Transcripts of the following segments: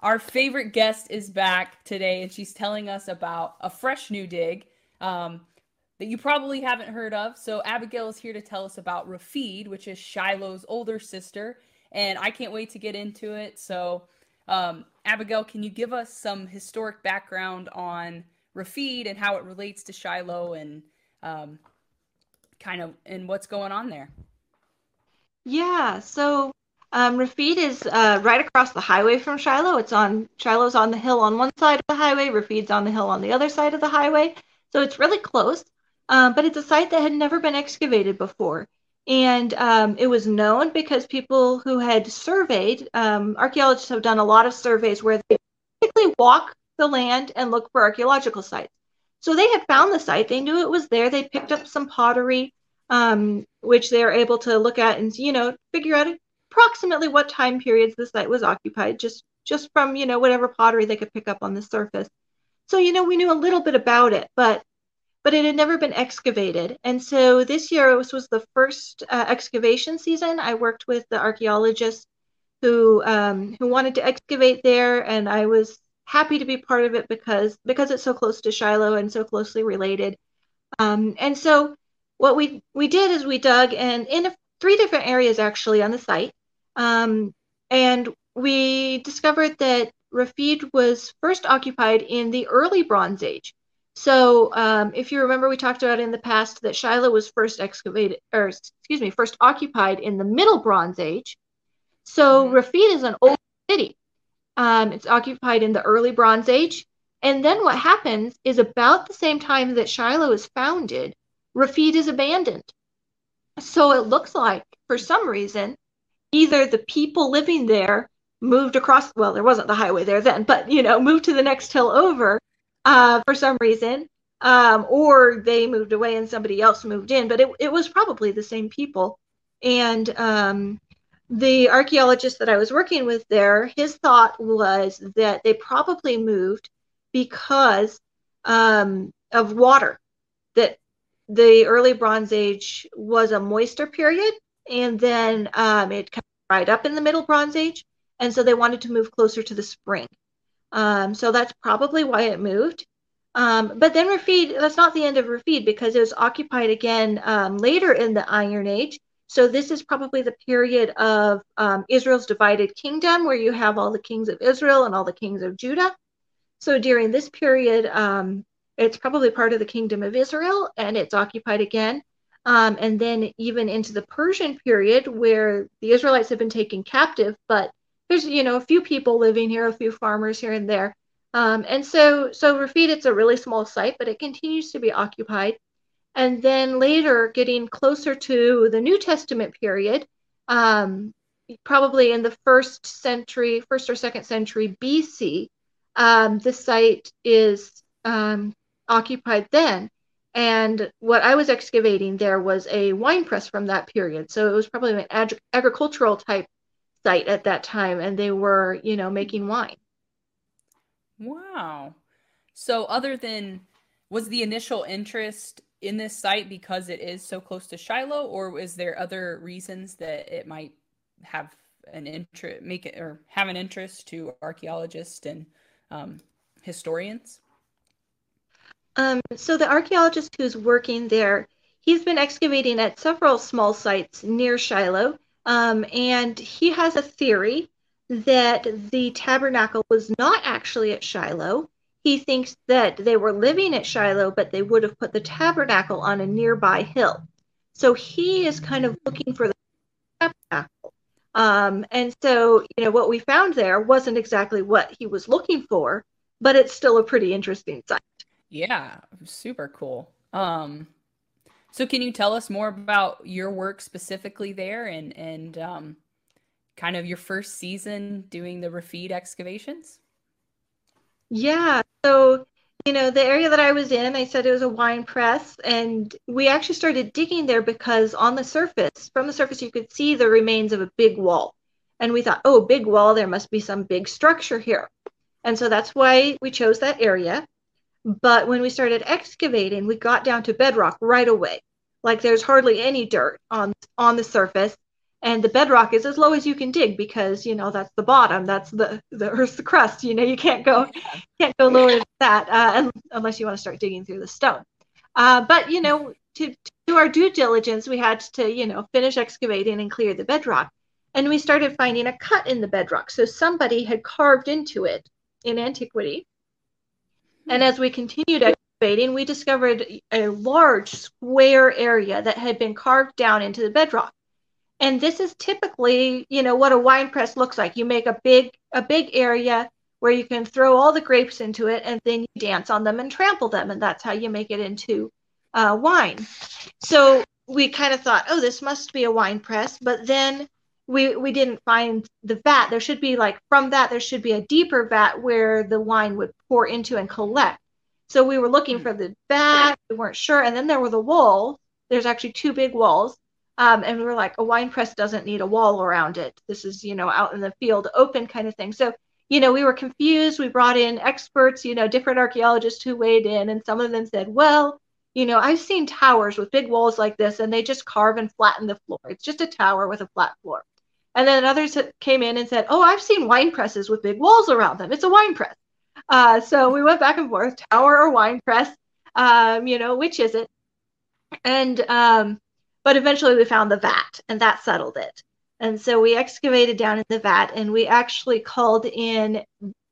our favorite guest is back today, and she's telling us about a fresh new dig um, that you probably haven't heard of. So, Abigail is here to tell us about Rafid, which is Shiloh's older sister, and I can't wait to get into it. So, um, Abigail, can you give us some historic background on Rafid and how it relates to Shiloh and um, kind of and what's going on there? Yeah, so um, Rafid is uh, right across the highway from Shiloh. It's on Shiloh's on the hill on one side of the highway. Rafid's on the hill on the other side of the highway. So it's really close, um, but it's a site that had never been excavated before. And um, it was known because people who had surveyed, um, archaeologists have done a lot of surveys where they basically walk the land and look for archaeological sites. So they had found the site. They knew it was there. They picked up some pottery, um, which they are able to look at and you know figure out approximately what time periods the site was occupied, just just from you know whatever pottery they could pick up on the surface. So you know we knew a little bit about it, but but it had never been excavated. And so this year was, was the first uh, excavation season. I worked with the archaeologists who um, who wanted to excavate there, and I was happy to be part of it because because it's so close to Shiloh and so closely related. Um, and so what we we did is we dug and in a, three different areas actually on the site, um, and we discovered that Rafid was first occupied in the early Bronze Age. So, um, if you remember, we talked about in the past that Shiloh was first excavated, or excuse me, first occupied in the Middle Bronze Age. So, mm-hmm. Rafid is an old city. Um, it's occupied in the early Bronze Age. And then what happens is about the same time that Shiloh is founded, Rafid is abandoned. So it looks like, for some reason, either the people living there moved across, well, there wasn't the highway there then, but, you know, moved to the next hill over, uh, for some reason, um, or they moved away and somebody else moved in. But it, it was probably the same people. And um, the archaeologist that I was working with there, his thought was that they probably moved because um, of water. That the early Bronze Age was a moister period, and then um, it kind of dried up in the Middle Bronze Age, and so they wanted to move closer to the spring. Um, so that's probably why it moved. Um, but then Rafid, that's not the end of Rafid because it was occupied again um, later in the Iron Age. So this is probably the period of um, Israel's divided kingdom where you have all the kings of Israel and all the kings of Judah. So during this period, um, it's probably part of the kingdom of Israel and it's occupied again. Um, and then even into the Persian period where the Israelites have been taken captive, but there's you know a few people living here, a few farmers here and there. Um, and so so Rafid, it's a really small site, but it continues to be occupied. And then later, getting closer to the New Testament period, um, probably in the first century, first or second century BC, um, the site is um, occupied then. And what I was excavating there was a wine press from that period. So it was probably an ag- agricultural type site at that time and they were, you know, making wine. Wow. So other than was the initial interest in this site because it is so close to Shiloh or is there other reasons that it might have an interest make it or have an interest to archaeologists and um, historians? Um, so the archaeologist who's working there, he's been excavating at several small sites near Shiloh um, and he has a theory that the tabernacle was not actually at Shiloh. He thinks that they were living at Shiloh, but they would have put the tabernacle on a nearby hill. So he is kind of looking for the tabernacle. Um, and so, you know, what we found there wasn't exactly what he was looking for, but it's still a pretty interesting site. Yeah, super cool. Um, so, can you tell us more about your work specifically there, and and um, kind of your first season doing the Rafid excavations? Yeah. So, you know, the area that I was in, I said it was a wine press, and we actually started digging there because on the surface, from the surface, you could see the remains of a big wall. And we thought, oh, big wall, there must be some big structure here. And so that's why we chose that area. But when we started excavating, we got down to bedrock right away. Like there's hardly any dirt on on the surface. and the bedrock is as low as you can dig because you know that's the bottom that's the the earth's the crust you know you can't go can't go lower than that uh, unless you want to start digging through the stone. Uh, but you know to, to do our due diligence we had to you know finish excavating and clear the bedrock. And we started finding a cut in the bedrock. So somebody had carved into it in antiquity and as we continued excavating we discovered a large square area that had been carved down into the bedrock. And this is typically you know what a wine press looks like. You make a big a big area where you can throw all the grapes into it and then you dance on them and trample them and that's how you make it into uh, wine. So we kind of thought oh this must be a wine press. But then we we didn't find the vat there should be like from that there should be a deeper vat where the wine would pour into and collect so we were looking hmm. for the vat we weren't sure and then there were the walls there's actually two big walls um, and we were like, a wine press doesn't need a wall around it. This is, you know, out in the field, open kind of thing. So, you know, we were confused. We brought in experts, you know, different archaeologists who weighed in, and some of them said, well, you know, I've seen towers with big walls like this, and they just carve and flatten the floor. It's just a tower with a flat floor. And then others came in and said, oh, I've seen wine presses with big walls around them. It's a wine press. Uh, so we went back and forth, tower or wine press, um, you know, which is it? And um, but eventually we found the vat and that settled it. And so we excavated down in the vat and we actually called in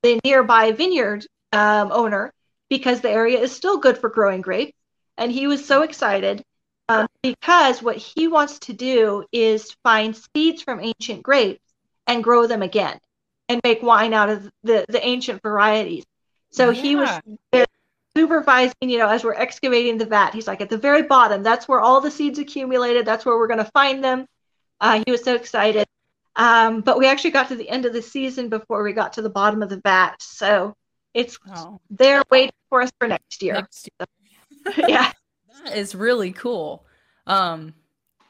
the nearby vineyard um, owner because the area is still good for growing grapes. And he was so excited um, because what he wants to do is find seeds from ancient grapes and grow them again and make wine out of the, the ancient varieties. So yeah. he was supervising, you know, as we're excavating the vat. He's like, at the very bottom, that's where all the seeds accumulated. That's where we're going to find them. Uh, he was so excited. Um, but we actually got to the end of the season before we got to the bottom of the vat. So it's oh. there waiting for us for next year. Next year. yeah. That is really cool. Um,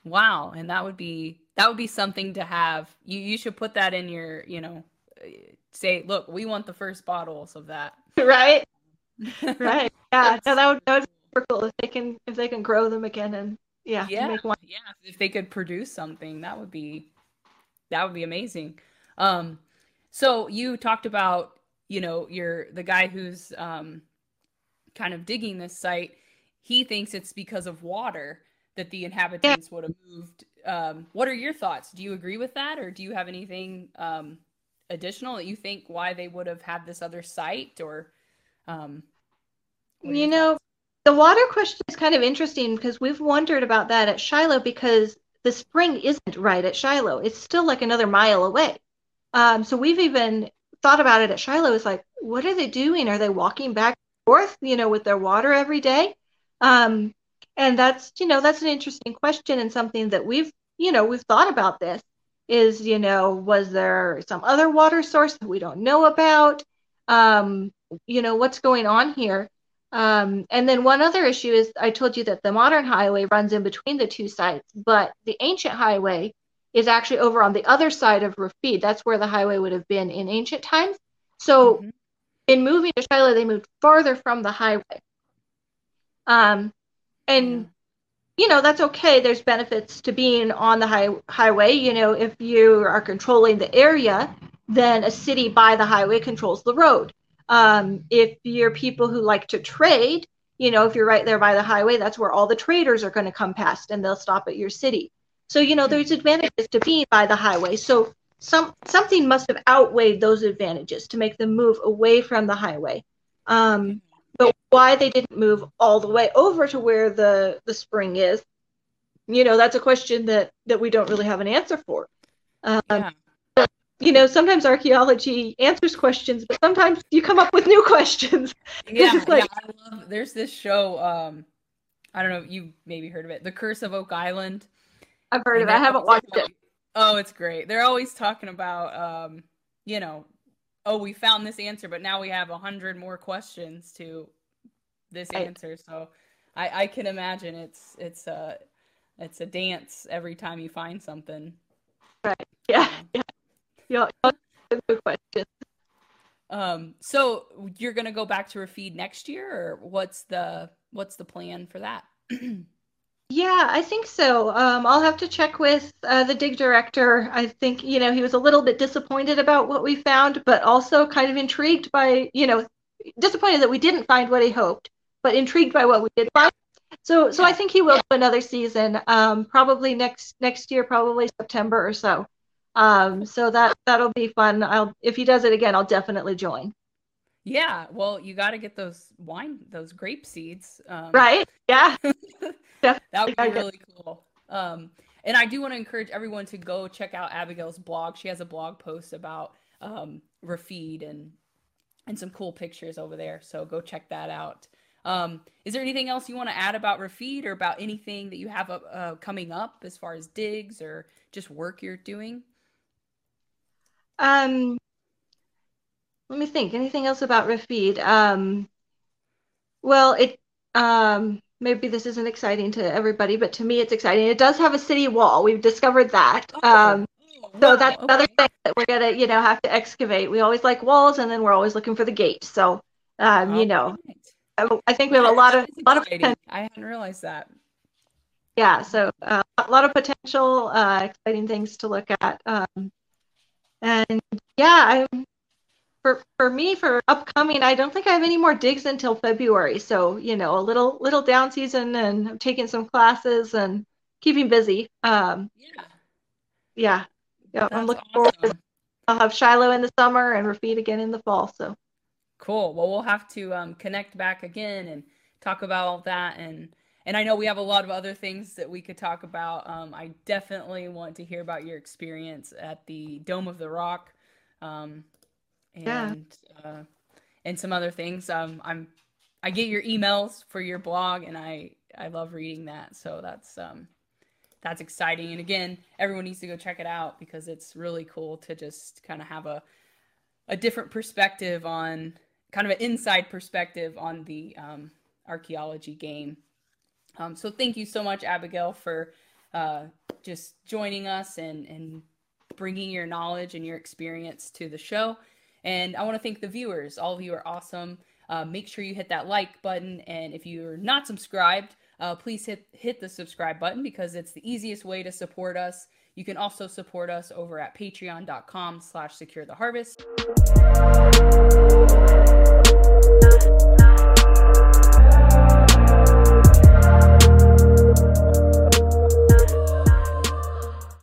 wow. And that would be, that would be something to have. You, you should put that in your, you know, say, look, we want the first bottles of that. Right right. Yeah. no, that would, that would be super cool if they can if they can grow them again and yeah yeah yeah if they could produce something that would be that would be amazing. Um, so you talked about you know you're the guy who's um kind of digging this site. He thinks it's because of water that the inhabitants would have moved. Um, what are your thoughts? Do you agree with that, or do you have anything um, additional that you think why they would have had this other site, or um, you know, the water question is kind of interesting because we've wondered about that at Shiloh because the spring isn't right at Shiloh. It's still like another mile away. Um, so we've even thought about it at Shiloh. It's like, what are they doing? Are they walking back and forth, you know, with their water every day? Um, and that's, you know, that's an interesting question and something that we've, you know, we've thought about this is, you know, was there some other water source that we don't know about? Um, you know, what's going on here? Um, and then one other issue is I told you that the modern highway runs in between the two sites, but the ancient highway is actually over on the other side of Rafid. That's where the highway would have been in ancient times. So mm-hmm. in moving to Shiloh, they moved farther from the highway. Um, and you know that's okay. There's benefits to being on the high, highway. You know, if you are controlling the area, then a city by the highway controls the road. Um, if you're people who like to trade, you know, if you're right there by the highway, that's where all the traders are going to come past and they'll stop at your city. So, you know, there's advantages to being by the highway. So some something must have outweighed those advantages to make them move away from the highway. Um, but why they didn't move all the way over to where the the spring is, you know, that's a question that that we don't really have an answer for. Um, yeah you know, sometimes archaeology answers questions, but sometimes you come up with new questions. Yeah, like, yeah I love, there's this show. Um, I don't know, you maybe heard of it, The Curse of Oak Island. I've heard of it. I haven't watched it. Oh, it's great. They're always talking about, um, you know, oh, we found this answer, but now we have a hundred more questions to this answer. So, I, I can imagine it's it's a it's a dance every time you find something. Right. Yeah. yeah question. Um, so you're gonna go back to Rafid next year, or what's the what's the plan for that? Yeah, I think so. Um, I'll have to check with uh, the dig director. I think, you know, he was a little bit disappointed about what we found, but also kind of intrigued by, you know, disappointed that we didn't find what he hoped, but intrigued by what we did find. So, so I think he will do another season, um, probably next next year, probably September or so. Um, so that that'll be fun. I'll if he does it again, I'll definitely join. Yeah, well, you got to get those wine, those grape seeds. Um, right? Yeah. that would be really cool. Um, and I do want to encourage everyone to go check out Abigail's blog. She has a blog post about um, Rafid and and some cool pictures over there. So go check that out. Um, is there anything else you want to add about Rafid or about anything that you have uh, uh, coming up as far as digs or just work you're doing? Um, let me think. Anything else about Rafid? Um, well, it um, maybe this isn't exciting to everybody, but to me, it's exciting. It does have a city wall. We've discovered that. Oh, um, oh, so that's another thing that we're gonna, you know, have to excavate. We always like walls, and then we're always looking for the gate. So, um, you know. I think we have a lot of lot of potential. I hadn't realized that. Yeah, so uh, a lot of potential, uh, exciting things to look at. Um, and yeah, I'm for for me for upcoming i don't think i have any more digs until february. So you know a little little down season and i'm taking some classes and keeping busy. Um yeah. yeah. Yeah i'm looking awesome. forward to i'll have shiloh in the summer and Rafid again in the fall so. Cool. Well we'll have to um, connect back again and talk about all that. And and i know we have a lot of other things that we could talk about. Um, i definitely want to hear about your experience at the dome of the rock. Um, and yeah. uh, and some other things. Um, I'm I get your emails for your blog, and I I love reading that. So that's um that's exciting. And again, everyone needs to go check it out because it's really cool to just kind of have a a different perspective on kind of an inside perspective on the um, archaeology game. Um, so thank you so much, Abigail, for uh, just joining us and and bringing your knowledge and your experience to the show. And I want to thank the viewers. All of you are awesome. Uh, make sure you hit that like button. And if you're not subscribed, uh, please hit hit the subscribe button because it's the easiest way to support us. You can also support us over at patreon.com slash secure the harvest.